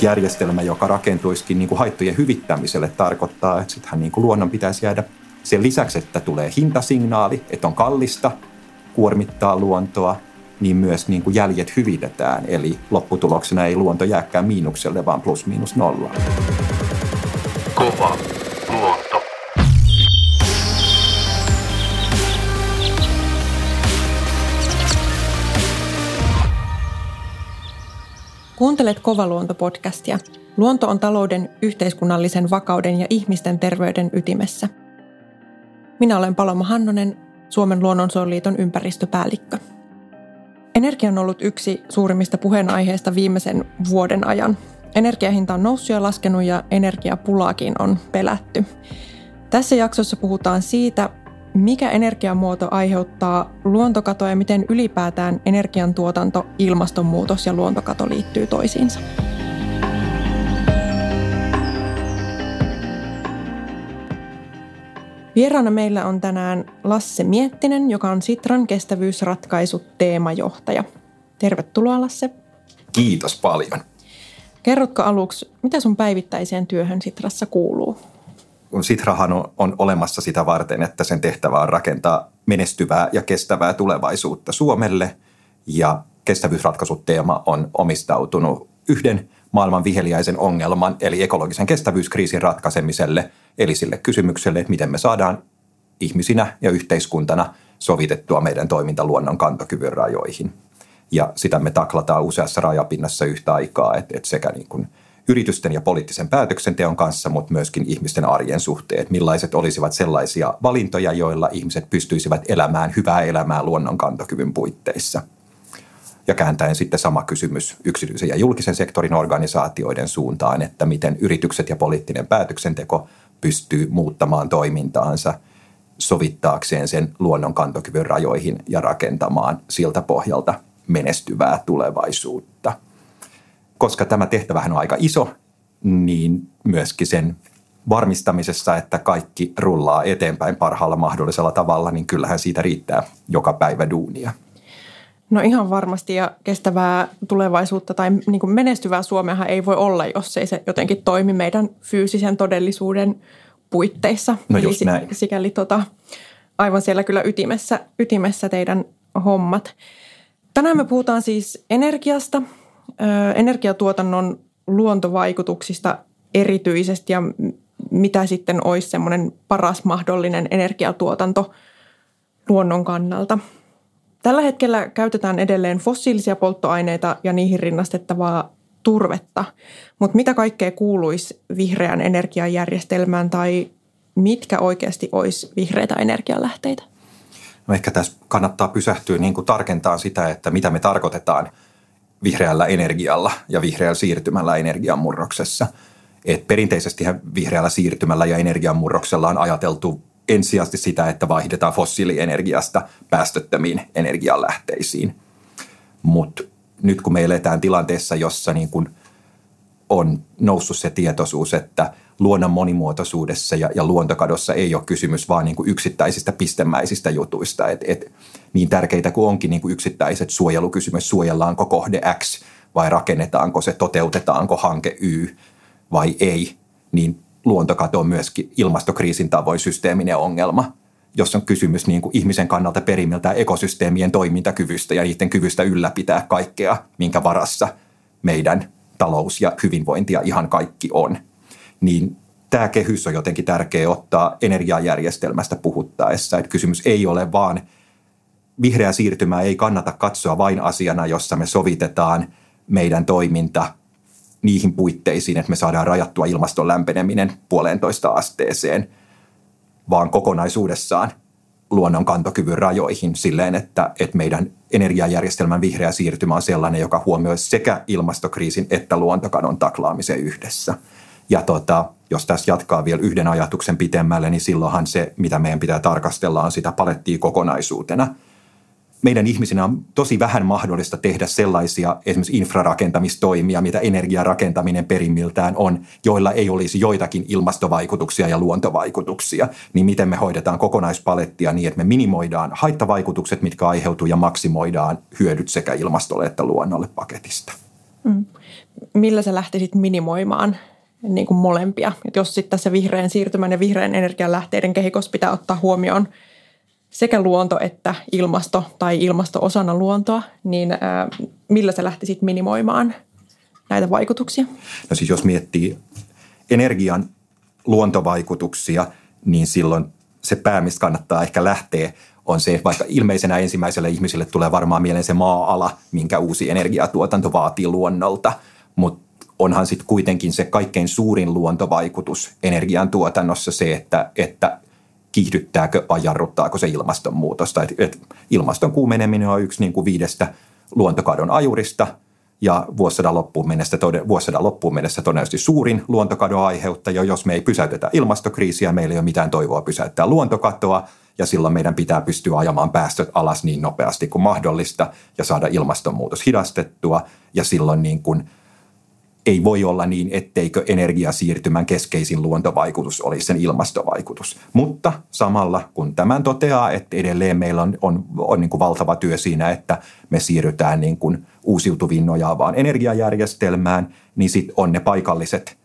Että järjestelmä, joka rakentuisikin niin kuin haittojen hyvittämiselle, tarkoittaa, että sittenhän niin kuin luonnon pitäisi jäädä sen lisäksi, että tulee hintasignaali, että on kallista kuormittaa luontoa, niin myös niin kuin jäljet hyvitetään. Eli lopputuloksena ei luonto jääkään miinukselle, vaan plus miinus nolla. Kuuntelet Kovaluonto-podcastia. Luonto on talouden, yhteiskunnallisen vakauden ja ihmisten terveyden ytimessä. Minä olen Paloma Hannonen, Suomen luonnonsuojeliiton ympäristöpäällikkö. Energia on ollut yksi suurimmista puheenaiheista viimeisen vuoden ajan. Energiahinta on noussut ja laskenut ja energiapulaakin on pelätty. Tässä jaksossa puhutaan siitä, mikä energiamuoto aiheuttaa luontokatoa ja miten ylipäätään energiantuotanto, ilmastonmuutos ja luontokato liittyy toisiinsa. Vieraana meillä on tänään Lasse Miettinen, joka on Sitran kestävyysratkaisut teemajohtaja. Tervetuloa Lasse. Kiitos paljon. Kerrotko aluksi, mitä sun päivittäiseen työhön Sitrassa kuuluu? Kun Sitrahan on, on olemassa sitä varten, että sen tehtävä on rakentaa menestyvää ja kestävää tulevaisuutta Suomelle. Ja kestävyysratkaisut teema on omistautunut yhden maailman viheliäisen ongelman, eli ekologisen kestävyyskriisin ratkaisemiselle, eli sille kysymykselle, että miten me saadaan ihmisinä ja yhteiskuntana sovitettua meidän toiminta luonnon kantokyvyn rajoihin. Ja sitä me taklataan useassa rajapinnassa yhtä aikaa, että, että sekä niin kuin – yritysten ja poliittisen päätöksenteon kanssa, mutta myöskin ihmisten arjen suhteet. Millaiset olisivat sellaisia valintoja, joilla ihmiset pystyisivät elämään hyvää elämää luonnon kantokyvyn puitteissa. Ja kääntäen sitten sama kysymys yksityisen ja julkisen sektorin organisaatioiden suuntaan, että miten yritykset ja poliittinen päätöksenteko pystyy muuttamaan toimintaansa sovittaakseen sen luonnon kantokyvyn rajoihin ja rakentamaan siltä pohjalta menestyvää tulevaisuutta – koska tämä tehtävähän on aika iso, niin myöskin sen varmistamisessa, että kaikki rullaa eteenpäin parhaalla mahdollisella tavalla, niin kyllähän siitä riittää joka päivä duunia. No ihan varmasti ja kestävää tulevaisuutta tai niin kuin menestyvää Suomeahan ei voi olla, jos ei se jotenkin toimi meidän fyysisen todellisuuden puitteissa. No just Eli näin. Sikäli tota, aivan siellä kyllä ytimessä, ytimessä teidän hommat. Tänään me puhutaan siis energiasta – energiatuotannon luontovaikutuksista erityisesti ja mitä sitten olisi semmoinen paras mahdollinen energiatuotanto luonnon kannalta. Tällä hetkellä käytetään edelleen fossiilisia polttoaineita ja niihin rinnastettavaa turvetta, mutta mitä kaikkea kuuluisi vihreän energiajärjestelmään tai mitkä oikeasti olisi vihreitä energialähteitä? No ehkä tässä kannattaa pysähtyä niin kuin tarkentaa sitä, että mitä me tarkoitetaan – vihreällä energialla ja vihreällä siirtymällä energiamurroksessa. Et perinteisesti vihreällä siirtymällä ja energiamurroksella on ajateltu ensisijaisesti sitä, että vaihdetaan fossiilienergiasta päästöttömiin energialähteisiin. Mutta nyt kun me eletään tilanteessa, jossa niin kun on noussut se tietoisuus, että luonnon monimuotoisuudessa ja, ja luontokadossa ei ole kysymys vaan niin kuin yksittäisistä pistemäisistä jutuista. Et, et, niin tärkeitä kuin onkin niin kuin yksittäiset suojelukysymys, suojellaanko kohde X vai rakennetaanko se, toteutetaanko hanke Y vai ei, niin luontokato on myöskin ilmastokriisin tavoin systeeminen ongelma, jos on kysymys niin kuin ihmisen kannalta perimmiltään ekosysteemien toimintakyvystä ja niiden kyvystä ylläpitää kaikkea, minkä varassa meidän talous ja hyvinvointi ja ihan kaikki on. Niin tämä kehys on jotenkin tärkeä ottaa energiajärjestelmästä puhuttaessa. Että kysymys ei ole vaan, vihreä siirtymä ei kannata katsoa vain asiana, jossa me sovitetaan meidän toiminta niihin puitteisiin, että me saadaan rajattua ilmaston lämpeneminen puolentoista asteeseen, vaan kokonaisuudessaan luonnon kantokyvyn rajoihin silleen, että, että meidän energiajärjestelmän vihreä siirtymä on sellainen, joka huomioi sekä ilmastokriisin että luontokadon taklaamisen yhdessä. Ja tota, jos tässä jatkaa vielä yhden ajatuksen pitemmälle, niin silloinhan se, mitä meidän pitää tarkastella, on sitä palettia kokonaisuutena. Meidän ihmisinä on tosi vähän mahdollista tehdä sellaisia esimerkiksi infrarakentamistoimia, mitä energiarakentaminen perimmiltään on, joilla ei olisi joitakin ilmastovaikutuksia ja luontovaikutuksia. Niin miten me hoidetaan kokonaispalettia niin, että me minimoidaan haittavaikutukset, mitkä aiheutuu ja maksimoidaan hyödyt sekä ilmastolle että luonnolle paketista. Mm. Millä sä lähtisit minimoimaan niin kuin molempia? Et jos sitten tässä vihreän siirtymän ja vihreän energian lähteiden kehikossa pitää ottaa huomioon sekä luonto että ilmasto tai ilmasto osana luontoa, niin ää, millä sä lähtisit minimoimaan näitä vaikutuksia? No siis jos miettii energian luontovaikutuksia, niin silloin se pää, mistä kannattaa ehkä lähteä, on se, vaikka ilmeisenä ensimmäiselle ihmiselle tulee varmaan mieleen se maa-ala, minkä uusi energiatuotanto vaatii luonnolta, mutta onhan sitten kuitenkin se kaikkein suurin luontovaikutus energiantuotannossa se, että, että kiihdyttääkö vai jarruttaako se ilmastonmuutosta. Et, et ilmaston kuumeneminen on yksi niin kuin viidestä luontokadon ajurista – ja vuosisadan loppuun mennessä, vuosisadan loppuun mennessä todennäköisesti suurin luontokadon aiheuttaja. Jos me ei pysäytetä ilmastokriisiä, meillä ei ole mitään toivoa pysäyttää luontokatoa, ja silloin meidän pitää pystyä ajamaan päästöt alas niin nopeasti kuin mahdollista ja saada ilmastonmuutos hidastettua, ja silloin niin kuin – ei voi olla niin, etteikö energiasiirtymän keskeisin luontovaikutus olisi sen ilmastovaikutus. Mutta samalla, kun tämän toteaa, että edelleen meillä on, on, on niin kuin valtava työ siinä, että me siirrytään niin kuin uusiutuviin nojaavaan energiajärjestelmään, niin sitten on ne paikalliset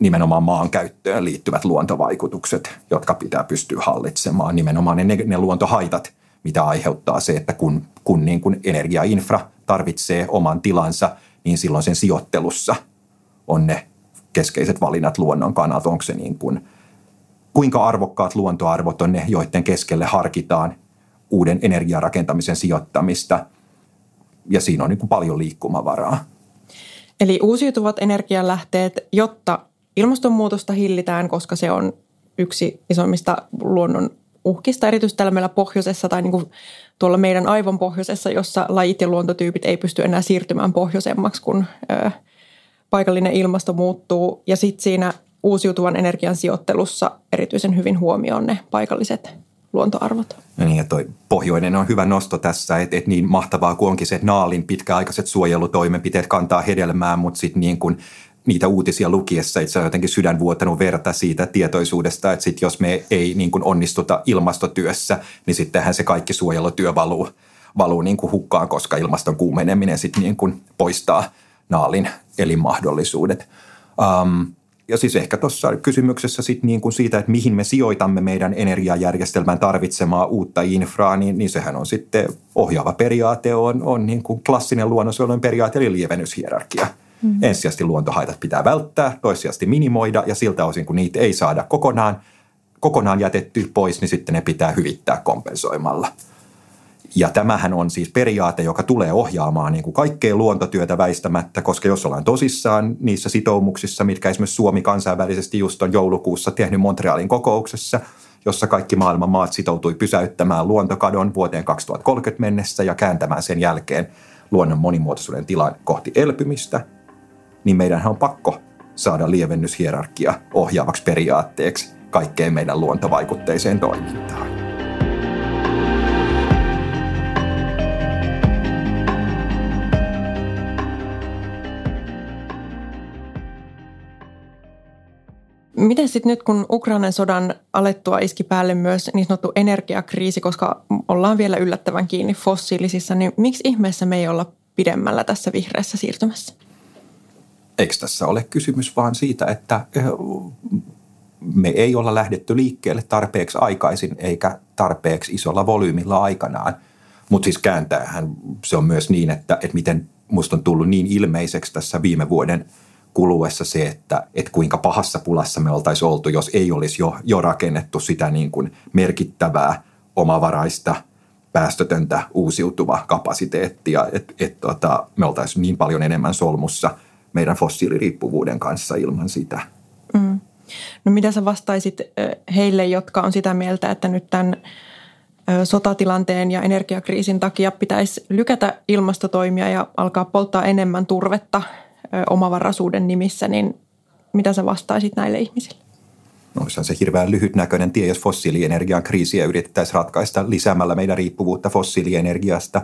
nimenomaan maankäyttöön liittyvät luontovaikutukset, jotka pitää pystyä hallitsemaan. Nimenomaan ne, ne luontohaitat, mitä aiheuttaa se, että kun, kun niin kuin energiainfra tarvitsee oman tilansa – niin silloin sen sijoittelussa on ne keskeiset valinnat luonnon kannalta. Onko se niin kuin, kuinka arvokkaat luontoarvot on ne, joiden keskelle harkitaan uuden energiarakentamisen sijoittamista. Ja siinä on niin kuin paljon liikkumavaraa. Eli uusiutuvat energialähteet, jotta ilmastonmuutosta hillitään, koska se on yksi isoimmista luonnon uhkista, erityisesti täällä meillä pohjoisessa tai niin kuin tuolla meidän aivon pohjoisessa, jossa lajit ja luontotyypit ei pysty enää siirtymään pohjoisemmaksi, kun ö, paikallinen ilmasto muuttuu. Ja sitten siinä uusiutuvan energian sijoittelussa erityisen hyvin huomioon ne paikalliset luontoarvot. No niin, ja toi pohjoinen on hyvä nosto tässä, että, että niin mahtavaa kuin onkin se, että Naalin pitkäaikaiset suojelutoimenpiteet kantaa hedelmää, mutta sitten niin kuin niitä uutisia lukiessa itse on jotenkin sydän vuotanut verta siitä tietoisuudesta, että sit jos me ei niin kuin onnistuta ilmastotyössä, niin sittenhän se kaikki suojelutyö valuu, valuu niin kuin hukkaan, koska ilmaston kuumeneminen sitten niin kuin poistaa naalin elinmahdollisuudet. Um, ja siis ehkä tuossa kysymyksessä sit niin kuin siitä, että mihin me sijoitamme meidän energiajärjestelmän tarvitsemaa uutta infraa, niin, niin sehän on sitten ohjaava periaate, on, on niin kuin klassinen luonnonsuojelun periaate, eli lievennyshierarkia – Mm. Ensisijaisesti luontohaitat pitää välttää, toissijaisesti minimoida ja siltä osin, kun niitä ei saada kokonaan, kokonaan jätetty pois, niin sitten ne pitää hyvittää kompensoimalla. Ja tämähän on siis periaate, joka tulee ohjaamaan niin kuin kaikkea luontotyötä väistämättä, koska jos ollaan tosissaan niissä sitoumuksissa, mitkä esimerkiksi Suomi kansainvälisesti just on joulukuussa tehnyt Montrealin kokouksessa, jossa kaikki maailman maat sitoutui pysäyttämään luontokadon vuoteen 2030 mennessä ja kääntämään sen jälkeen luonnon monimuotoisuuden tilan kohti elpymistä – niin meidän on pakko saada lievennyshierarkia ohjaavaksi periaatteeksi kaikkeen meidän luontovaikutteiseen toimintaan. Miten sitten nyt, kun Ukrainan sodan alettua iski päälle myös niin sanottu energiakriisi, koska ollaan vielä yllättävän kiinni fossiilisissa, niin miksi ihmeessä me ei olla pidemmällä tässä vihreässä siirtymässä? Eikö tässä ole kysymys vaan siitä, että eh, me ei olla lähdetty liikkeelle tarpeeksi aikaisin eikä tarpeeksi isolla volyymilla aikanaan. Mutta siis kääntäähän se on myös niin, että, että miten musta on tullut niin ilmeiseksi tässä viime vuoden kuluessa se, että, että kuinka pahassa pulassa me oltaisiin oltu, jos ei olisi jo, jo rakennettu sitä niin kuin merkittävää omavaraista päästötöntä uusiutuvaa kapasiteettia, että et, tota, me oltaisiin niin paljon enemmän solmussa – meidän fossiiliriippuvuuden kanssa ilman sitä. Mm. No mitä sä vastaisit heille, jotka on sitä mieltä, että nyt tämän sotatilanteen ja energiakriisin takia pitäisi lykätä ilmastotoimia ja alkaa polttaa enemmän turvetta omavaraisuuden nimissä, niin mitä sä vastaisit näille ihmisille? No, se on se hirveän lyhytnäköinen tie, jos fossiilienergian kriisiä yritettäisiin ratkaista lisäämällä meidän riippuvuutta fossiilienergiasta.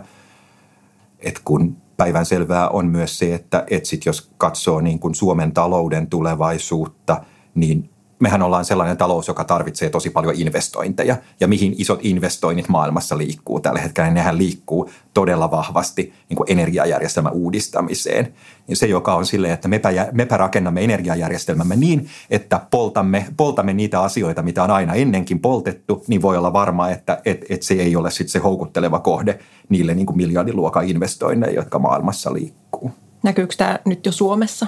Et kun päivän selvää on myös se, että et sit jos katsoo niin kuin Suomen talouden tulevaisuutta, niin mehän ollaan sellainen talous, joka tarvitsee tosi paljon investointeja. Ja mihin isot investoinnit maailmassa liikkuu tällä hetkellä, niin nehän liikkuu todella vahvasti niin kuin energiajärjestelmän uudistamiseen. Ja se, joka on silleen, että mepä, mepä rakennamme energiajärjestelmämme niin, että poltamme, poltamme niitä asioita, mitä on aina ennenkin poltettu, niin voi olla varma, että et, et se ei ole sit se houkutteleva kohde niille niin kuin miljardiluokan investoinneille, jotka maailmassa liikkuu. Näkyykö tämä nyt jo Suomessa?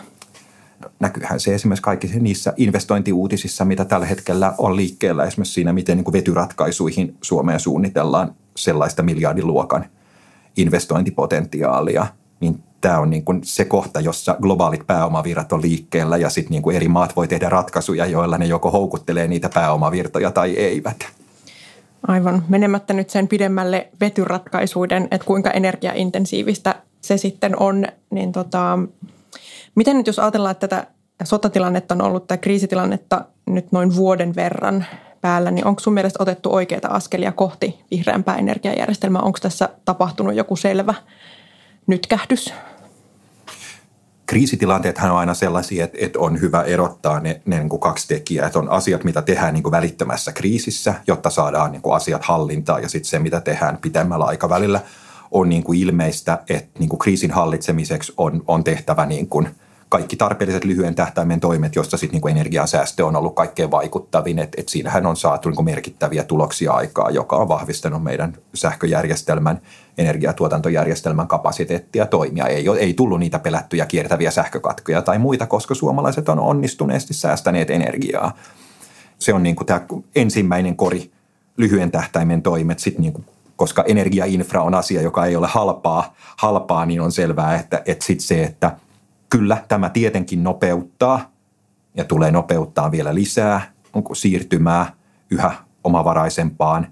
Näkyyhän se esimerkiksi kaikissa niissä investointiuutisissa, mitä tällä hetkellä on liikkeellä, esimerkiksi siinä, miten niin kuin vetyratkaisuihin Suomeen suunnitellaan sellaista miljardiluokan investointipotentiaalia, niin tämä on niin kuin se kohta, jossa globaalit pääomavirrat on liikkeellä ja sitten niin kuin eri maat voi tehdä ratkaisuja, joilla ne joko houkuttelee niitä pääomavirtoja tai eivät. Aivan. Menemättä nyt sen pidemmälle vetyratkaisuiden, että kuinka energiaintensiivistä se sitten on, niin tota, Miten nyt jos ajatellaan, että tätä sotatilannetta on ollut, tai kriisitilannetta nyt noin vuoden verran päällä, niin onko sun mielestä otettu oikeita askelia kohti vihreämpää energiajärjestelmää? Onko tässä tapahtunut joku selvä nytkähdys? Kriisitilanteethan on aina sellaisia, että, että on hyvä erottaa ne, ne niin kuin kaksi tekijää. Että on asiat, mitä tehdään niin kuin välittömässä kriisissä, jotta saadaan niin kuin asiat hallintaan, ja sitten se, mitä tehdään pitemmällä aikavälillä, on niin kuin ilmeistä, että niin kuin kriisin hallitsemiseksi on, on tehtävä niin kuin – kaikki tarpeelliset lyhyen tähtäimen toimet, joista sitten niin energiansäästö on ollut kaikkein vaikuttavin. Et, et siinähän on saatu niin merkittäviä tuloksia aikaa, joka on vahvistanut meidän sähköjärjestelmän, energiatuotantojärjestelmän kapasiteettia toimia. Ei, ei tullut niitä pelättyjä kiertäviä sähkökatkoja tai muita, koska suomalaiset on onnistuneesti säästäneet energiaa. Se on niin kuin tämä ensimmäinen kori, lyhyen tähtäimen toimet, sitten niin kuin koska energiainfra on asia, joka ei ole halpaa, halpaa niin on selvää, että, että sitten se, että – Kyllä, tämä tietenkin nopeuttaa ja tulee nopeuttaa vielä lisää onko siirtymää yhä omavaraisempaan,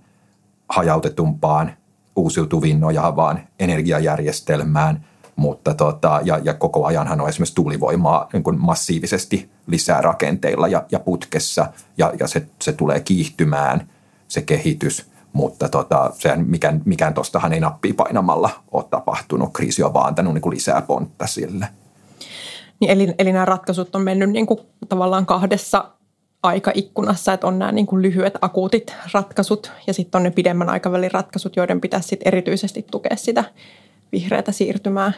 hajautetumpaan, uusiutuviin nojaavaan energiajärjestelmään, mutta tota, ja, ja koko ajanhan on esimerkiksi tuulivoimaa niin kuin massiivisesti lisää rakenteilla ja, ja putkessa, ja, ja se, se tulee kiihtymään, se kehitys, mutta tota, sehän mikään, mikään tuostahan ei nappia painamalla ole tapahtunut. Kriisi on vaan antanut niin kuin lisää pontta sille. Niin eli, eli nämä ratkaisut on mennyt niin kuin tavallaan kahdessa aikaikkunassa, että on nämä niin kuin lyhyet akuutit ratkaisut ja sitten on ne pidemmän aikavälin ratkaisut, joiden pitäisi sit erityisesti tukea sitä vihreätä siirtymää.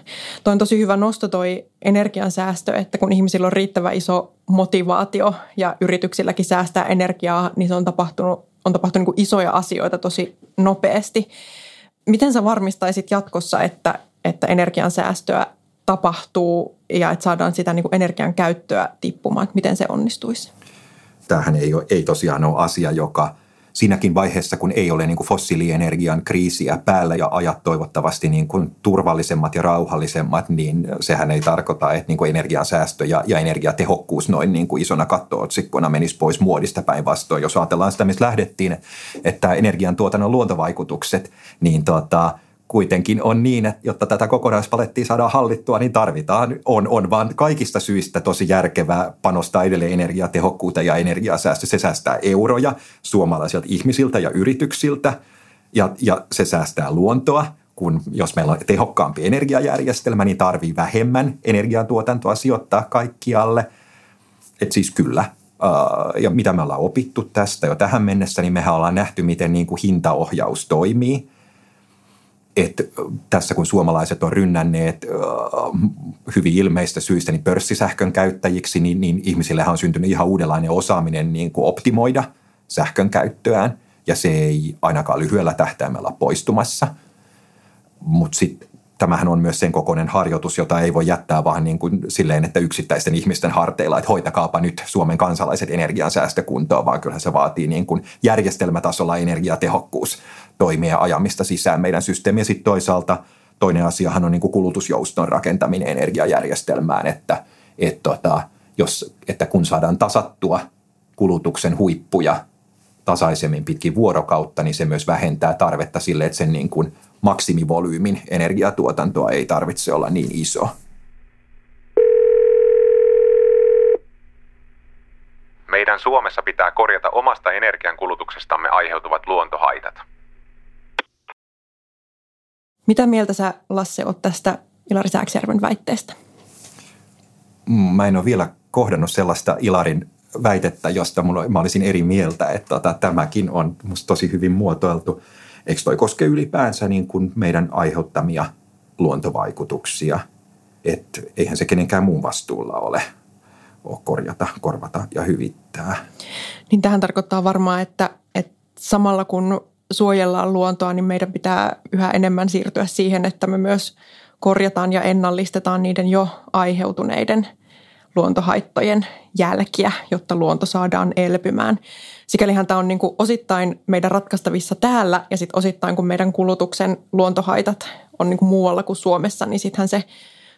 Toi on tosi hyvä nosto toi energiansäästö, että kun ihmisillä on riittävä iso motivaatio ja yrityksilläkin säästää energiaa, niin se on tapahtunut, on tapahtunut niin isoja asioita tosi nopeasti. Miten sä varmistaisit jatkossa, että, että energiansäästöä tapahtuu ja että saadaan sitä niin kuin energian käyttöä tippumaan, että miten se onnistuisi? Tämähän ei, ole, ei tosiaan ole asia, joka siinäkin vaiheessa, kun ei ole niin kuin fossiilienergian kriisiä päällä ja ajat toivottavasti niin kuin turvallisemmat ja rauhallisemmat, niin sehän ei tarkoita, että niin kuin energiansäästö ja, ja energiatehokkuus noin niin kuin isona kattootsikkona menisi pois muodista päinvastoin. Jos ajatellaan sitä, missä lähdettiin, että energiantuotannon luontovaikutukset, niin tota – kuitenkin on niin, että jotta tätä kokonaispalettia saadaan hallittua, niin tarvitaan, on, on vaan kaikista syistä tosi järkevää panostaa edelleen energiatehokkuuteen ja energiasäästö. Se säästää euroja suomalaisilta ihmisiltä ja yrityksiltä ja, ja se säästää luontoa. Kun, jos meillä on tehokkaampi energiajärjestelmä, niin tarvii vähemmän energiantuotantoa sijoittaa kaikkialle. Et siis kyllä, ja mitä me ollaan opittu tästä jo tähän mennessä, niin mehän ollaan nähty, miten niin kuin hintaohjaus toimii – että tässä kun suomalaiset on rynnänneet hyvin ilmeistä syistä niin pörssisähkön käyttäjiksi, niin, niin ihmisillehän on syntynyt ihan uudenlainen osaaminen niin kuin optimoida sähkön käyttöään, ja se ei ainakaan lyhyellä tähtäimellä poistumassa. Mutta sitten tämähän on myös sen kokoinen harjoitus, jota ei voi jättää vaan niin kuin silleen, että yksittäisten ihmisten harteilla, että hoitakaapa nyt Suomen kansalaiset energiansäästökuntoon, vaan kyllä se vaatii niin kuin järjestelmätasolla energiatehokkuus toimia ajamista sisään meidän systeemiä. Sitten toisaalta toinen asiahan on niin kuin kulutusjouston rakentaminen energiajärjestelmään, että, että, tota, jos, että kun saadaan tasattua kulutuksen huippuja tasaisemmin pitkin vuorokautta, niin se myös vähentää tarvetta sille, että sen niin kuin maksimivolyymin energiatuotantoa ei tarvitse olla niin iso. Meidän Suomessa pitää korjata omasta energiankulutuksestamme aiheutuvat luontohaitat. Mitä mieltä sä, Lasse, oot tästä Ilari Sääksjärven väitteestä? Mm, mä en ole vielä kohdannut sellaista Ilarin väitettä, josta mulla, mä olisin eri mieltä, että tota, tämäkin on musta tosi hyvin muotoiltu. Eikö toi koske ylipäänsä niin kuin meidän aiheuttamia luontovaikutuksia? Että eihän se kenenkään muun vastuulla ole, ole korjata, korvata ja hyvittää. Niin tähän tarkoittaa varmaan, että, että samalla kun suojellaan luontoa, niin meidän pitää yhä enemmän siirtyä siihen, että me myös korjataan ja ennallistetaan niiden jo aiheutuneiden luontohaittojen jälkiä, jotta luonto saadaan elpymään. Sikälihän tämä on niin kuin osittain meidän ratkaistavissa täällä ja sitten osittain kun meidän kulutuksen luontohaitat on niin kuin muualla kuin Suomessa, niin sittenhän se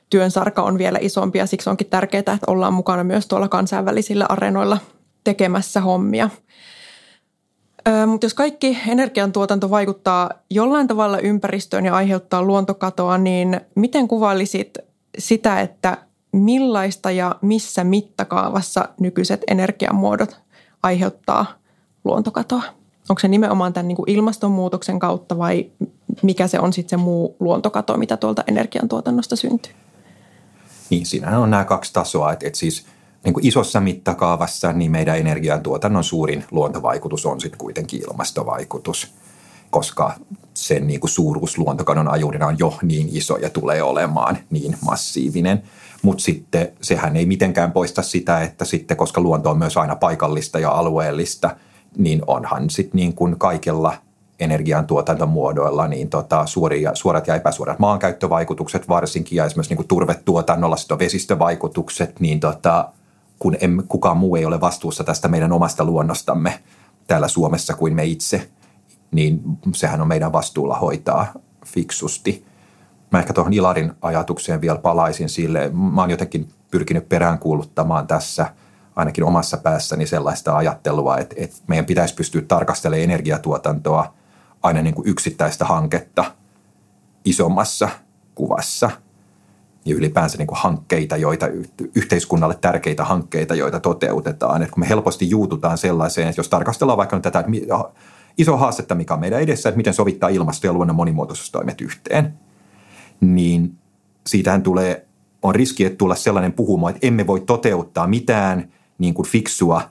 työn sarka on vielä isompi ja siksi onkin tärkeää, että ollaan mukana myös tuolla kansainvälisillä areenoilla tekemässä hommia – mutta jos kaikki energiantuotanto vaikuttaa jollain tavalla ympäristöön ja aiheuttaa luontokatoa, niin miten kuvailisit sitä, että millaista ja missä mittakaavassa nykyiset energiamuodot aiheuttaa luontokatoa? Onko se nimenomaan tämän niin kuin ilmastonmuutoksen kautta vai mikä se on sitten se muu luontokato, mitä tuolta energiantuotannosta syntyy? Niin, siinähän on nämä kaksi tasoa. Että, että siis – niin kuin isossa mittakaavassa niin meidän energiantuotannon suurin luontovaikutus on sitten kuitenkin ilmastovaikutus, koska sen niin kuin suuruus luontokadon ajurina on jo niin iso ja tulee olemaan niin massiivinen. Mutta sitten sehän ei mitenkään poista sitä, että sitten koska luonto on myös aina paikallista ja alueellista, niin onhan sitten niin kuin kaikilla energiantuotantomuodoilla niin tota, suoria, suorat ja epäsuorat maankäyttövaikutukset varsinkin ja esimerkiksi niin kuin turvetuotannolla sitten vesistövaikutukset, niin tota, kun em, kukaan muu ei ole vastuussa tästä meidän omasta luonnostamme täällä Suomessa kuin me itse, niin sehän on meidän vastuulla hoitaa fiksusti. Mä ehkä tuohon Ilarin ajatukseen vielä palaisin sille. Mä oon jotenkin pyrkinyt peräänkuuluttamaan tässä ainakin omassa päässäni sellaista ajattelua, että, että meidän pitäisi pystyä tarkastelemaan energiatuotantoa aina niin kuin yksittäistä hanketta isommassa kuvassa – ja ylipäänsä niin kuin hankkeita, joita yhteiskunnalle tärkeitä hankkeita, joita toteutetaan. Et kun me helposti juututaan sellaiseen, että jos tarkastellaan vaikka tätä iso haastetta, mikä on meidän edessä, että miten sovittaa ilmasto- ja luonnon monimuotoisuustoimet yhteen, niin siitähän tulee, on riski, että tulla sellainen puhumaan, että emme voi toteuttaa mitään niin kuin fiksua,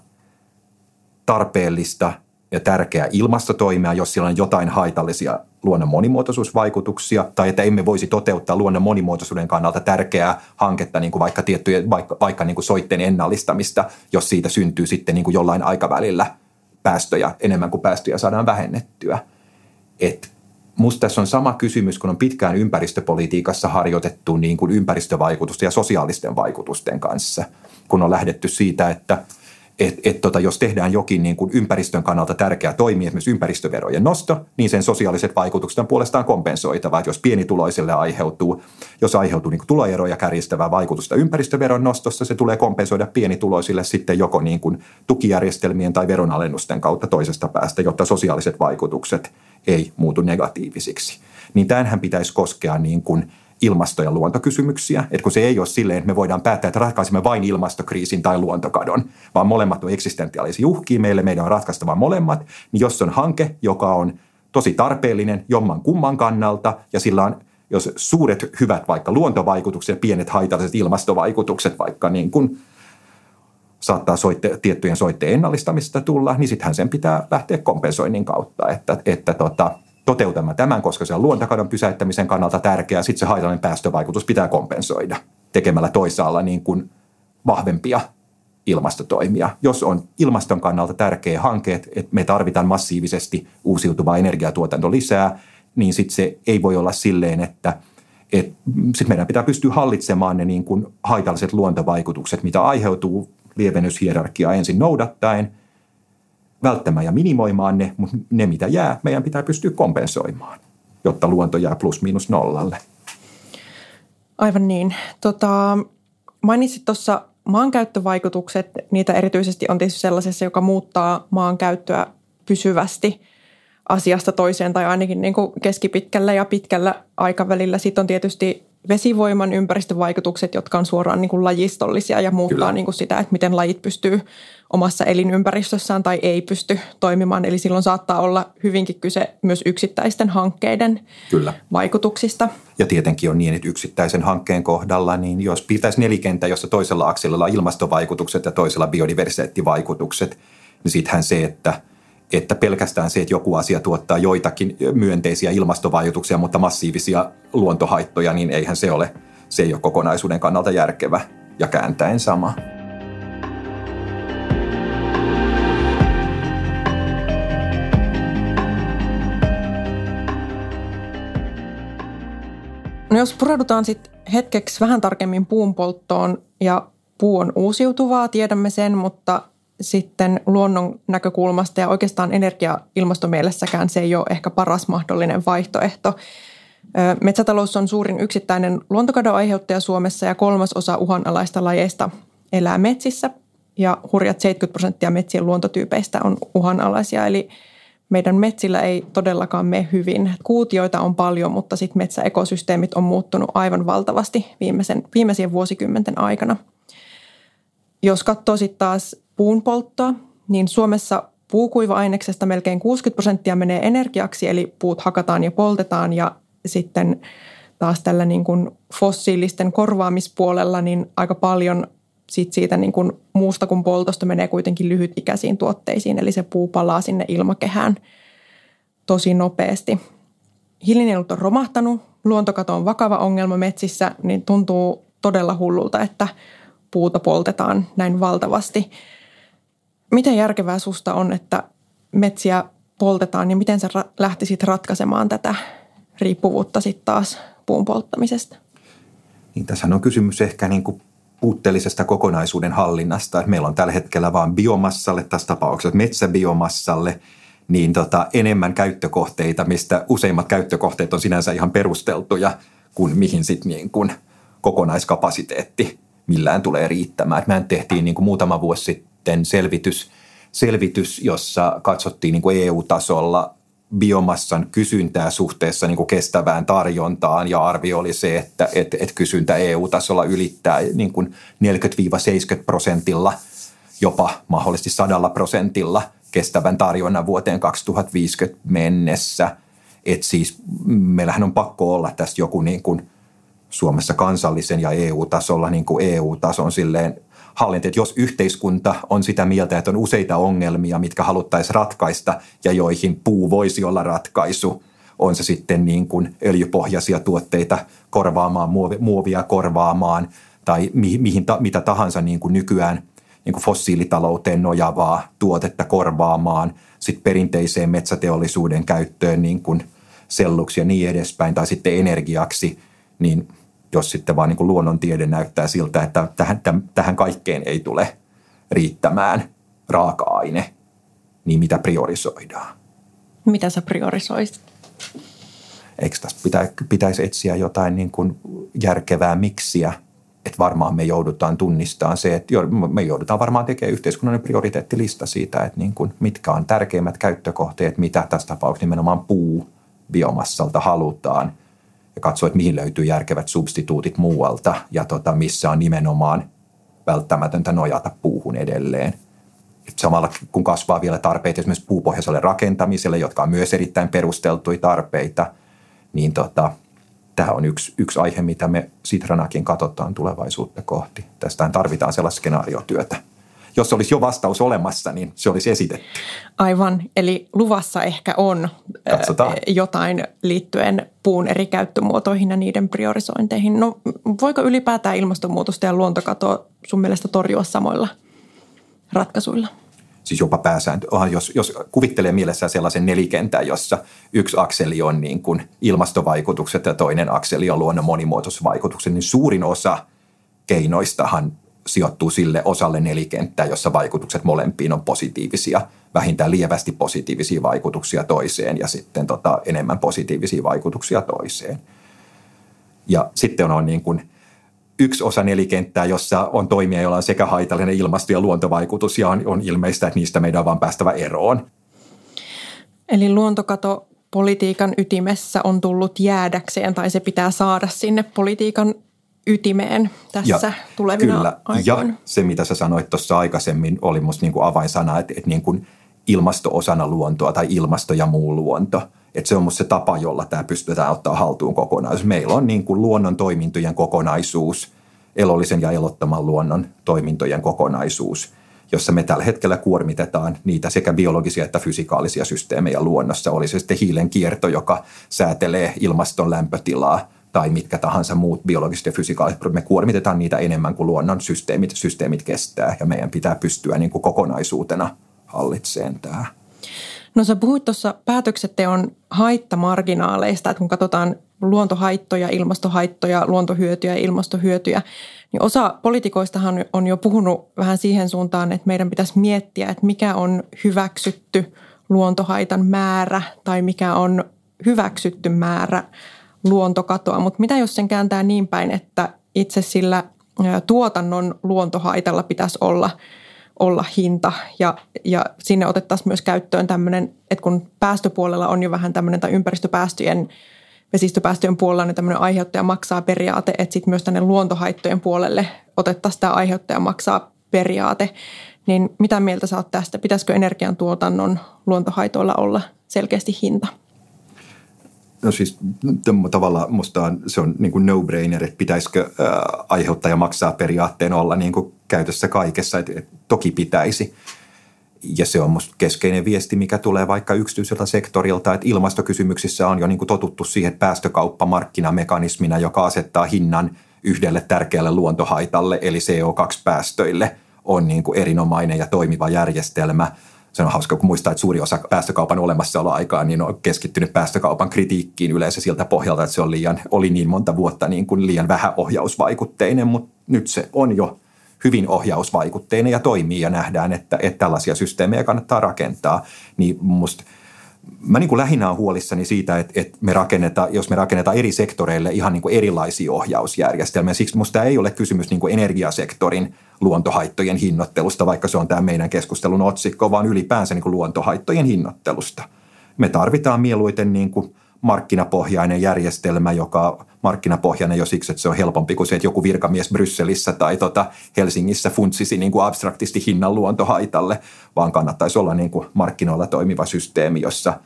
tarpeellista ja tärkeää ilmastotoimea, jos sillä on jotain haitallisia luonnon monimuotoisuusvaikutuksia tai että emme voisi toteuttaa luonnon monimuotoisuuden kannalta tärkeää hanketta, niin kuin vaikka tiettyjä, vaikka, vaikka niin kuin soitteen ennallistamista, jos siitä syntyy sitten niin kuin jollain aikavälillä päästöjä enemmän kuin päästöjä saadaan vähennettyä. Et musta tässä on sama kysymys, kun on pitkään ympäristöpolitiikassa harjoitettu niin kuin ympäristövaikutusten ja sosiaalisten vaikutusten kanssa, kun on lähdetty siitä, että – että et tota, jos tehdään jokin niin kuin ympäristön kannalta tärkeä toimi, esimerkiksi ympäristöverojen nosto, niin sen sosiaaliset vaikutukset on puolestaan kompensoitava. Että jos pienituloisille aiheutuu, jos aiheutuu niin kuin tuloeroja kärjistävää vaikutusta ympäristöveron nostossa, se tulee kompensoida pienituloisille sitten joko niin kuin tukijärjestelmien tai veronalennusten kautta toisesta päästä, jotta sosiaaliset vaikutukset ei muutu negatiivisiksi. Niin tämähän pitäisi koskea niin kuin ilmasto- ja luontokysymyksiä. Että kun se ei ole silleen, että me voidaan päättää, että ratkaisimme vain ilmastokriisin tai luontokadon, vaan molemmat on eksistentiaalisia uhkia meille, meidän on ratkaistava molemmat. Niin jos on hanke, joka on tosi tarpeellinen jomman kumman kannalta ja sillä on jos suuret hyvät vaikka luontovaikutukset ja pienet haitalliset ilmastovaikutukset vaikka niin kuin saattaa soitte, tiettyjen soitteen ennallistamista tulla, niin sittenhän sen pitää lähteä kompensoinnin kautta, että, että tota, toteutamme tämän, koska se on luontokadon pysäyttämisen kannalta tärkeää. Sitten se haitallinen päästövaikutus pitää kompensoida tekemällä toisaalla niin kuin vahvempia ilmastotoimia. Jos on ilmaston kannalta tärkeä hanke, että me tarvitaan massiivisesti uusiutuvaa energiatuotanto lisää, niin sitten se ei voi olla silleen, että et sit meidän pitää pystyä hallitsemaan ne niin kuin haitalliset luontovaikutukset, mitä aiheutuu lievennyshierarkiaa ensin noudattaen – välttämään ja minimoimaan ne, mutta ne mitä jää, meidän pitää pystyä kompensoimaan, jotta luonto jää plus miinus nollalle. Aivan niin. Tota, mainitsit tuossa maankäyttövaikutukset, niitä erityisesti on tietysti sellaisessa, joka muuttaa maankäyttöä pysyvästi asiasta toiseen tai ainakin niin kuin keskipitkällä ja pitkällä aikavälillä. Sitten on tietysti vesivoiman ympäristövaikutukset, jotka on suoraan niin kuin lajistollisia ja muuttaa niin kuin sitä, että miten lajit pystyy omassa elinympäristössään tai ei pysty toimimaan. Eli silloin saattaa olla hyvinkin kyse myös yksittäisten hankkeiden Kyllä. vaikutuksista. Ja tietenkin on niin, että yksittäisen hankkeen kohdalla, niin jos pitäisi nelikentä, jossa toisella akselilla on ilmastovaikutukset ja toisella biodiversiteettivaikutukset, niin sittenhän se, että – että pelkästään se, että joku asia tuottaa joitakin myönteisiä ilmastovaikutuksia, mutta massiivisia luontohaittoja, niin eihän se ole, se ei ole kokonaisuuden kannalta järkevä ja kääntäen sama. No jos pureudutaan sitten hetkeksi vähän tarkemmin puun polttoon ja puu on uusiutuvaa, tiedämme sen, mutta sitten luonnon näkökulmasta ja oikeastaan energia-ilmastomielessäkään se ei ole ehkä paras mahdollinen vaihtoehto. Metsätalous on suurin yksittäinen luontokadon aiheuttaja Suomessa ja kolmas osa uhanalaista lajeista elää metsissä ja hurjat 70 prosenttia metsien luontotyypeistä on uhanalaisia, eli meidän metsillä ei todellakaan mene hyvin. Kuutioita on paljon, mutta sitten metsäekosysteemit on muuttunut aivan valtavasti viimeisen, viimeisien vuosikymmenten aikana. Jos katsoo sitten taas puun polttoa, niin Suomessa puukuiva-aineksesta melkein 60 prosenttia menee energiaksi, eli puut hakataan ja poltetaan ja sitten taas tällä niin kuin fossiilisten korvaamispuolella niin aika paljon sit siitä niin kuin muusta kuin poltosta menee kuitenkin lyhytikäisiin tuotteisiin, eli se puu palaa sinne ilmakehään tosi nopeasti. Hiilinielut on romahtanut, luontokato on vakava ongelma metsissä, niin tuntuu todella hullulta, että puuta poltetaan näin valtavasti – Miten järkevää susta on, että metsiä poltetaan ja miten sä lähtisit ratkaisemaan tätä riippuvuutta sitten taas puun polttamisesta? Niin tässä on kysymys ehkä niin kuin puutteellisesta kokonaisuuden hallinnasta. Meillä on tällä hetkellä vain biomassalle, tässä tapauksessa metsäbiomassalle, niin tota, enemmän käyttökohteita, mistä useimmat käyttökohteet on sinänsä ihan perusteltuja, kuin mihin sitten niin kuin kokonaiskapasiteetti millään tulee riittämään. Mehän tehtiin niin kuin muutama vuosi sitten sitten selvitys, selvitys jossa katsottiin niin kuin EU-tasolla biomassan kysyntää suhteessa niin kuin kestävään tarjontaan ja arvio oli se, että et, et kysyntä EU-tasolla ylittää niin kuin 40-70 prosentilla, jopa mahdollisesti sadalla prosentilla kestävän tarjonnan vuoteen 2050 mennessä. Et siis meillähän on pakko olla tässä joku niin kuin Suomessa kansallisen ja EU-tasolla niin kuin EU-tason silleen hallinta, että jos yhteiskunta on sitä mieltä, että on useita ongelmia, mitkä haluttaisiin ratkaista ja joihin puu voisi olla ratkaisu, on se sitten niin kuin öljypohjaisia tuotteita korvaamaan, muovia korvaamaan tai mi, mihin ta, mitä tahansa niin kuin nykyään niin kuin fossiilitalouteen nojavaa tuotetta korvaamaan, sitten perinteiseen metsäteollisuuden käyttöön niin kuin selluksi ja niin edespäin, tai sitten energiaksi, niin – jos sitten vaan niin kuin luonnontiede näyttää siltä, että tähän, tähän kaikkeen ei tule riittämään raaka-aine, niin mitä priorisoidaan? Mitä sä priorisoisit? Eikö tässä pitä, pitäisi etsiä jotain niin kuin järkevää miksiä, että varmaan me joudutaan tunnistamaan se, että me joudutaan varmaan tekemään yhteiskunnallinen prioriteettilista siitä, että niin kuin mitkä on tärkeimmät käyttökohteet, mitä tässä tapauksessa nimenomaan puu biomassalta halutaan – ja katsoa, että mihin löytyy järkevät substituutit muualta ja tota, missä on nimenomaan välttämätöntä nojata puuhun edelleen. Samalla kun kasvaa vielä tarpeita esimerkiksi puupohjaiselle rakentamiselle, jotka on myös erittäin perusteltuja tarpeita, niin tota, tämä on yksi, yksi aihe, mitä me Sitranakin katsotaan tulevaisuutta kohti. Tästähän tarvitaan sellaista skenaariotyötä jos olisi jo vastaus olemassa, niin se olisi esitetty. Aivan, eli luvassa ehkä on Katsotaan. jotain liittyen puun eri käyttömuotoihin ja niiden priorisointeihin. No voiko ylipäätään ilmastonmuutosta ja luontokatoa sun mielestä torjua samoilla ratkaisuilla? Siis jopa pääsääntö. Jos, jos kuvittelee mielessään sellaisen nelikentän, jossa yksi akseli on niin kuin ilmastovaikutukset ja toinen akseli on luonnon monimuotoisuusvaikutukset, niin suurin osa keinoistahan sijoittuu sille osalle nelikenttää, jossa vaikutukset molempiin on positiivisia, vähintään lievästi positiivisia vaikutuksia toiseen ja sitten tota, enemmän positiivisia vaikutuksia toiseen. Ja sitten on niin kuin yksi osa nelikenttää, jossa on toimia, joilla on sekä haitallinen ilmasto- ja luontovaikutus ja on, on ilmeistä, että niistä meidän on vaan päästävä eroon. Eli luontokato politiikan ytimessä on tullut jäädäkseen tai se pitää saada sinne politiikan ytimeen tässä ja, tulevina kyllä. aikoina. Ja se, mitä sä sanoit tuossa aikaisemmin, oli musta niin kuin avainsana, että, että niin kuin ilmasto osana luontoa tai ilmasto ja muu luonto. Että se on musta se tapa, jolla tämä pystytään ottaa haltuun kokonaisuus. Meillä on niin kuin luonnon toimintojen kokonaisuus, elollisen ja elottoman luonnon toimintojen kokonaisuus – jossa me tällä hetkellä kuormitetaan niitä sekä biologisia että fysikaalisia systeemejä luonnossa. Oli se sitten hiilen kierto, joka säätelee ilmaston lämpötilaa tai mitkä tahansa muut biologiset ja fysikaaliset. Me kuormitetaan niitä enemmän kuin luonnon systeemit, systeemit kestää ja meidän pitää pystyä niin kuin kokonaisuutena hallitseen tämä. No sä puhuit tuossa päätöksenteon haittamarginaaleista, että kun katsotaan luontohaittoja, ilmastohaittoja, luontohyötyjä ilmastohyötyjä, niin osa poliitikoistahan on jo puhunut vähän siihen suuntaan, että meidän pitäisi miettiä, että mikä on hyväksytty luontohaitan määrä tai mikä on hyväksytty määrä luontokatoa. Mutta mitä jos sen kääntää niin päin, että itse sillä tuotannon luontohaitalla pitäisi olla, olla hinta ja, ja sinne otettaisiin myös käyttöön tämmöinen, että kun päästöpuolella on jo vähän tämmöinen tai ympäristöpäästöjen – vesistöpäästöjen puolella niin tämmöinen aiheuttaja maksaa periaate, että sitten myös tänne luontohaittojen puolelle otettaisiin tämä aiheuttaja maksaa periaate. Niin mitä mieltä sä oot tästä? Pitäisikö energiantuotannon luontohaitoilla olla selkeästi hinta? No siis tavallaan musta on, se on niin kuin no-brainer, että pitäisikö aiheuttaja maksaa periaatteen olla niin kuin käytössä kaikessa. että toki pitäisi. Ja se on minusta keskeinen viesti, mikä tulee vaikka yksityiseltä sektorilta, että ilmastokysymyksissä on jo niin kuin totuttu siihen päästökauppa markkinamekanismina, joka asettaa hinnan yhdelle tärkeälle luontohaitalle, eli CO2-päästöille, on niin kuin erinomainen ja toimiva järjestelmä. Se on hauska, kun muistaa, että suuri osa päästökaupan olemassaoloaikaa niin on keskittynyt päästökaupan kritiikkiin yleensä siltä pohjalta, että se on liian, oli niin monta vuotta niin kuin liian vähän ohjausvaikutteinen, mutta nyt se on jo hyvin ohjausvaikutteinen ja toimii ja nähdään, että, että tällaisia systeemejä kannattaa rakentaa, niin musta Mä niin kuin lähinnä olen huolissani siitä, että, että me rakennetaan, jos me rakennetaan eri sektoreille ihan niin kuin erilaisia ohjausjärjestelmiä. Siksi minusta ei ole kysymys niin kuin energiasektorin luontohaittojen hinnoittelusta, vaikka se on tämä meidän keskustelun otsikko, vaan ylipäänsä niin kuin luontohaittojen hinnoittelusta. Me tarvitaan mieluiten niin kuin markkinapohjainen järjestelmä, joka markkinapohjainen jo siksi, että se on helpompi kuin se, että joku virkamies Brysselissä tai tota Helsingissä funtsisi niin kuin abstraktisti hinnan luontohaitalle, vaan kannattaisi olla niin kuin markkinoilla toimiva systeemi, jossa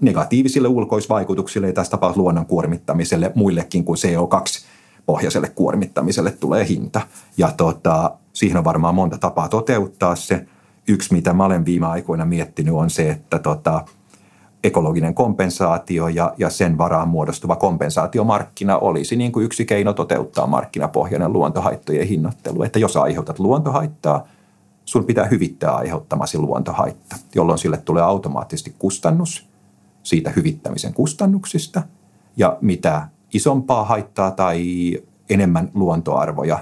negatiivisille ulkoisvaikutuksille ja tässä tapauksessa luonnon kuormittamiselle muillekin kuin CO2 pohjaiselle kuormittamiselle tulee hinta. Ja tota, siihen on varmaan monta tapaa toteuttaa se. Yksi, mitä mä olen viime aikoina miettinyt, on se, että tota, ekologinen kompensaatio ja, ja sen varaan muodostuva kompensaatiomarkkina olisi niin kuin yksi keino toteuttaa markkinapohjainen luontohaittojen hinnoittelu. Että jos aiheutat luontohaittaa, sun pitää hyvittää aiheuttamasi luontohaitta, jolloin sille tulee automaattisesti kustannus siitä hyvittämisen kustannuksista. Ja mitä isompaa haittaa tai enemmän luontoarvoja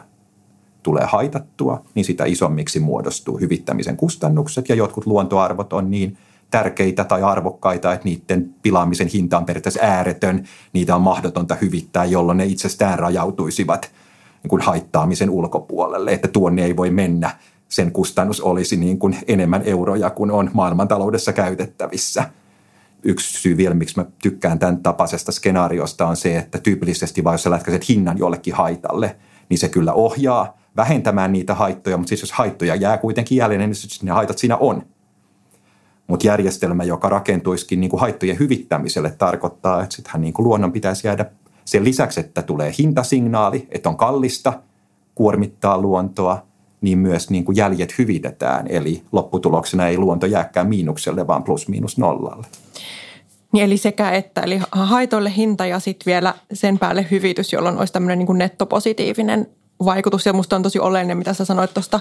tulee haitattua, niin sitä isommiksi muodostuu hyvittämisen kustannukset. Ja jotkut luontoarvot on niin – tärkeitä tai arvokkaita, että niiden pilaamisen hinta on periaatteessa ääretön, niitä on mahdotonta hyvittää, jolloin ne itsestään rajautuisivat niin kuin haittaamisen ulkopuolelle, että tuonne ei voi mennä. Sen kustannus olisi niin kuin enemmän euroja kuin on maailmantaloudessa käytettävissä. Yksi syy vielä, miksi mä tykkään tämän tapaisesta skenaariosta on se, että tyypillisesti vaan jos sä lätkäiset hinnan jollekin haitalle, niin se kyllä ohjaa vähentämään niitä haittoja, mutta siis jos haittoja jää kuitenkin jäljelle, niin ne haitat siinä on – mutta järjestelmä, joka rakentuisikin niin kuin haittojen hyvittämiselle, tarkoittaa, että sittenhän niin kuin luonnon pitäisi jäädä sen lisäksi, että tulee hintasignaali, että on kallista kuormittaa luontoa, niin myös niin kuin jäljet hyvitetään. Eli lopputuloksena ei luonto jääkään miinukselle, vaan plus miinus nollalle. Niin eli sekä että, eli haitoille hinta ja sitten vielä sen päälle hyvitys, jolloin olisi tämmöinen niin nettopositiivinen vaikutus. Ja musta on tosi oleellinen, mitä sä sanoit tuosta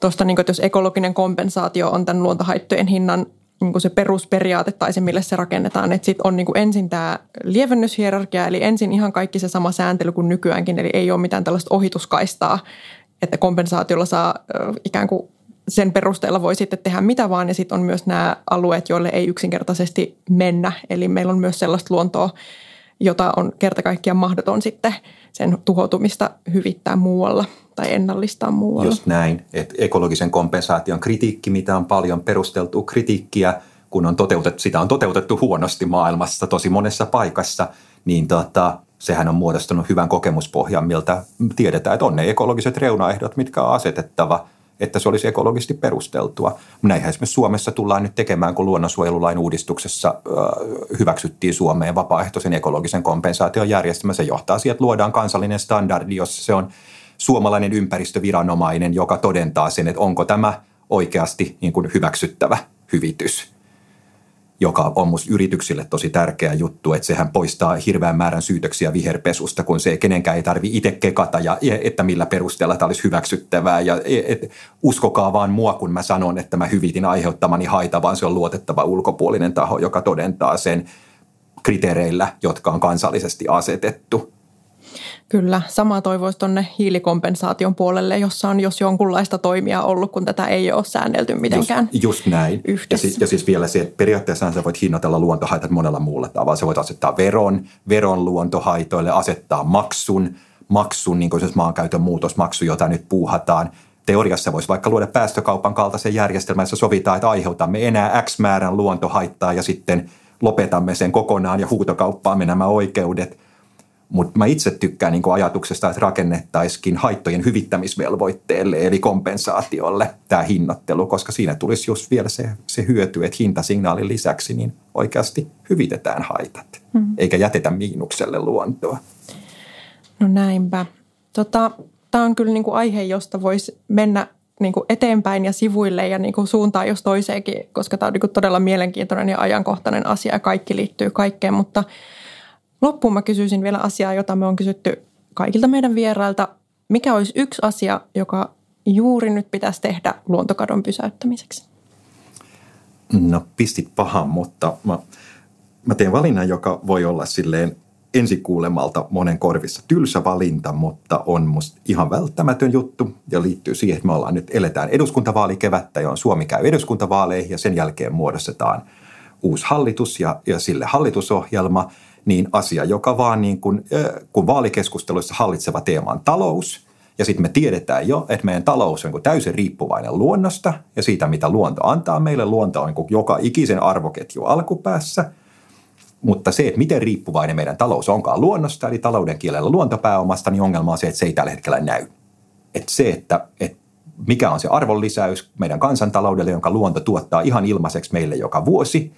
tuosta, niin jos ekologinen kompensaatio on tämän luontohaittojen hinnan niin kuin se perusperiaate tai se, mille se rakennetaan. Että sitten on niin kuin ensin tämä lievennyshierarkia, eli ensin ihan kaikki se sama sääntely kuin nykyäänkin, eli ei ole mitään tällaista ohituskaistaa, että kompensaatiolla saa ikään kuin sen perusteella voi sitten tehdä mitä vaan, ja sitten on myös nämä alueet, joille ei yksinkertaisesti mennä. Eli meillä on myös sellaista luontoa, jota on kerta kaikkiaan mahdoton sitten sen tuhoutumista hyvittää muualla tai ennallistaa muualla. Just näin, että ekologisen kompensaation kritiikki, mitä on paljon perusteltua kritiikkiä, kun on toteutettu, sitä on toteutettu huonosti maailmassa tosi monessa paikassa, niin tota, sehän on muodostunut hyvän kokemuspohjan, miltä tiedetään, että on ne ekologiset reunaehdot, mitkä on asetettava – että se olisi ekologisesti perusteltua. Näinhän esimerkiksi Suomessa tullaan nyt tekemään, kun luonnonsuojelulain uudistuksessa hyväksyttiin Suomeen vapaaehtoisen ekologisen kompensaation järjestelmä. Se johtaa siihen, että luodaan kansallinen standardi, jossa se on suomalainen ympäristöviranomainen, joka todentaa sen, että onko tämä oikeasti niin kuin hyväksyttävä hyvitys joka on musta yrityksille tosi tärkeä juttu, että sehän poistaa hirveän määrän syytöksiä viherpesusta, kun se kenenkään ei tarvi itse kekata ja että millä perusteella tämä olisi hyväksyttävää. Ja et, uskokaa vaan mua, kun mä sanon, että mä hyvitin aiheuttamani haita, vaan se on luotettava ulkopuolinen taho, joka todentaa sen kriteereillä, jotka on kansallisesti asetettu. Kyllä, sama toivoisi tuonne hiilikompensaation puolelle, jossa on jos jonkunlaista toimia ollut, kun tätä ei ole säännelty mitenkään Just, just näin. Ja, si, ja siis vielä se, että periaatteessa sä voit hinnoitella luontohaitat monella muulla tavalla. Sä voit asettaa veron, veron luontohaitoille, asettaa maksun, maksun, niin kuin se maankäytön muutosmaksu, jota nyt puuhataan. Teoriassa voisi vaikka luoda päästökaupan kaltaisen järjestelmän, jossa sovitaan, että aiheutamme enää X määrän luontohaittaa ja sitten lopetamme sen kokonaan ja huutokauppaamme nämä oikeudet – mutta mä itse tykkään niin ajatuksesta, että rakennettaisikin haittojen hyvittämisvelvoitteelle eli kompensaatiolle tämä hinnoittelu, koska siinä tulisi just vielä se, se hyöty, että hintasignaalin lisäksi niin oikeasti hyvitetään haitat, hmm. eikä jätetä miinukselle luontoa. No näinpä. Tota, tämä on kyllä niin kuin aihe, josta voisi mennä niin kuin eteenpäin ja sivuille ja niin kuin suuntaan jos toiseenkin, koska tämä on niin kuin todella mielenkiintoinen ja ajankohtainen asia ja kaikki liittyy kaikkeen, mutta – Loppuun mä kysyisin vielä asiaa, jota me on kysytty kaikilta meidän vierailta. Mikä olisi yksi asia, joka juuri nyt pitäisi tehdä luontokadon pysäyttämiseksi? No pistit pahan, mutta mä, mä teen valinnan, joka voi olla silleen ensikuulemalta monen korvissa tylsä valinta, mutta on musta ihan välttämätön juttu ja liittyy siihen, että me ollaan nyt eletään eduskuntavaalikevättä, johon Suomi käy eduskuntavaaleihin ja sen jälkeen muodostetaan uusi hallitus ja, ja sille hallitusohjelma – niin asia, joka vaan niin kuin, kun vaalikeskusteluissa hallitseva teema on talous, ja sitten me tiedetään jo, että meidän talous on niin täysin riippuvainen luonnosta ja siitä, mitä luonto antaa meille. Luonto on niin joka ikisen arvoketju alkupäässä, mutta se, että miten riippuvainen meidän talous onkaan luonnosta, eli talouden kielellä luontopääomasta, niin ongelma on se, että se ei tällä hetkellä näy. Että se, että, että mikä on se arvonlisäys meidän kansantaloudelle, jonka luonto tuottaa ihan ilmaiseksi meille joka vuosi –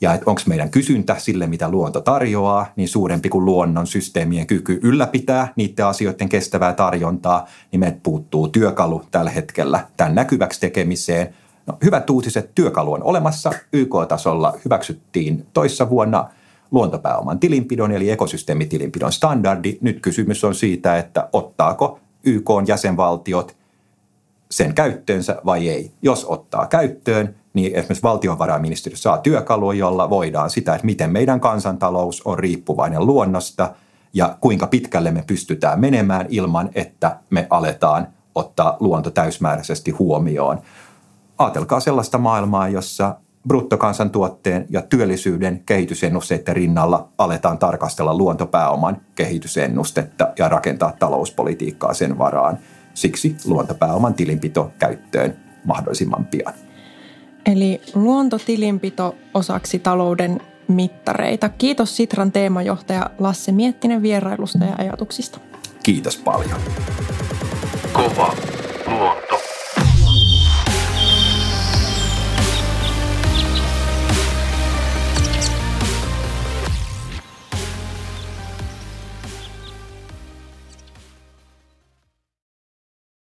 ja että onko meidän kysyntä sille, mitä luonto tarjoaa, niin suurempi kuin luonnon systeemien kyky ylläpitää niiden asioiden kestävää tarjontaa, niin meiltä puuttuu työkalu tällä hetkellä tämän näkyväksi tekemiseen. No, hyvät uutiset, työkalu on olemassa. YK-tasolla hyväksyttiin toissa vuonna luontopääoman tilinpidon eli ekosysteemitilinpidon standardi. Nyt kysymys on siitä, että ottaako YK jäsenvaltiot sen käyttöönsä vai ei. Jos ottaa käyttöön, niin esimerkiksi valtiovarainministeriö saa työkalua, jolla voidaan sitä, että miten meidän kansantalous on riippuvainen luonnosta ja kuinka pitkälle me pystytään menemään ilman, että me aletaan ottaa luonto täysmääräisesti huomioon. Aatelkaa sellaista maailmaa, jossa bruttokansantuotteen ja työllisyyden kehitysennusteiden rinnalla aletaan tarkastella luontopääoman kehitysennustetta ja rakentaa talouspolitiikkaa sen varaan. Siksi luontopääoman tilinpito käyttöön mahdollisimman pian. Eli luontotilinpito osaksi talouden mittareita. Kiitos Sitran teemajohtaja Lasse Miettinen vierailusta ja ajatuksista. Kiitos paljon. Kova luonto.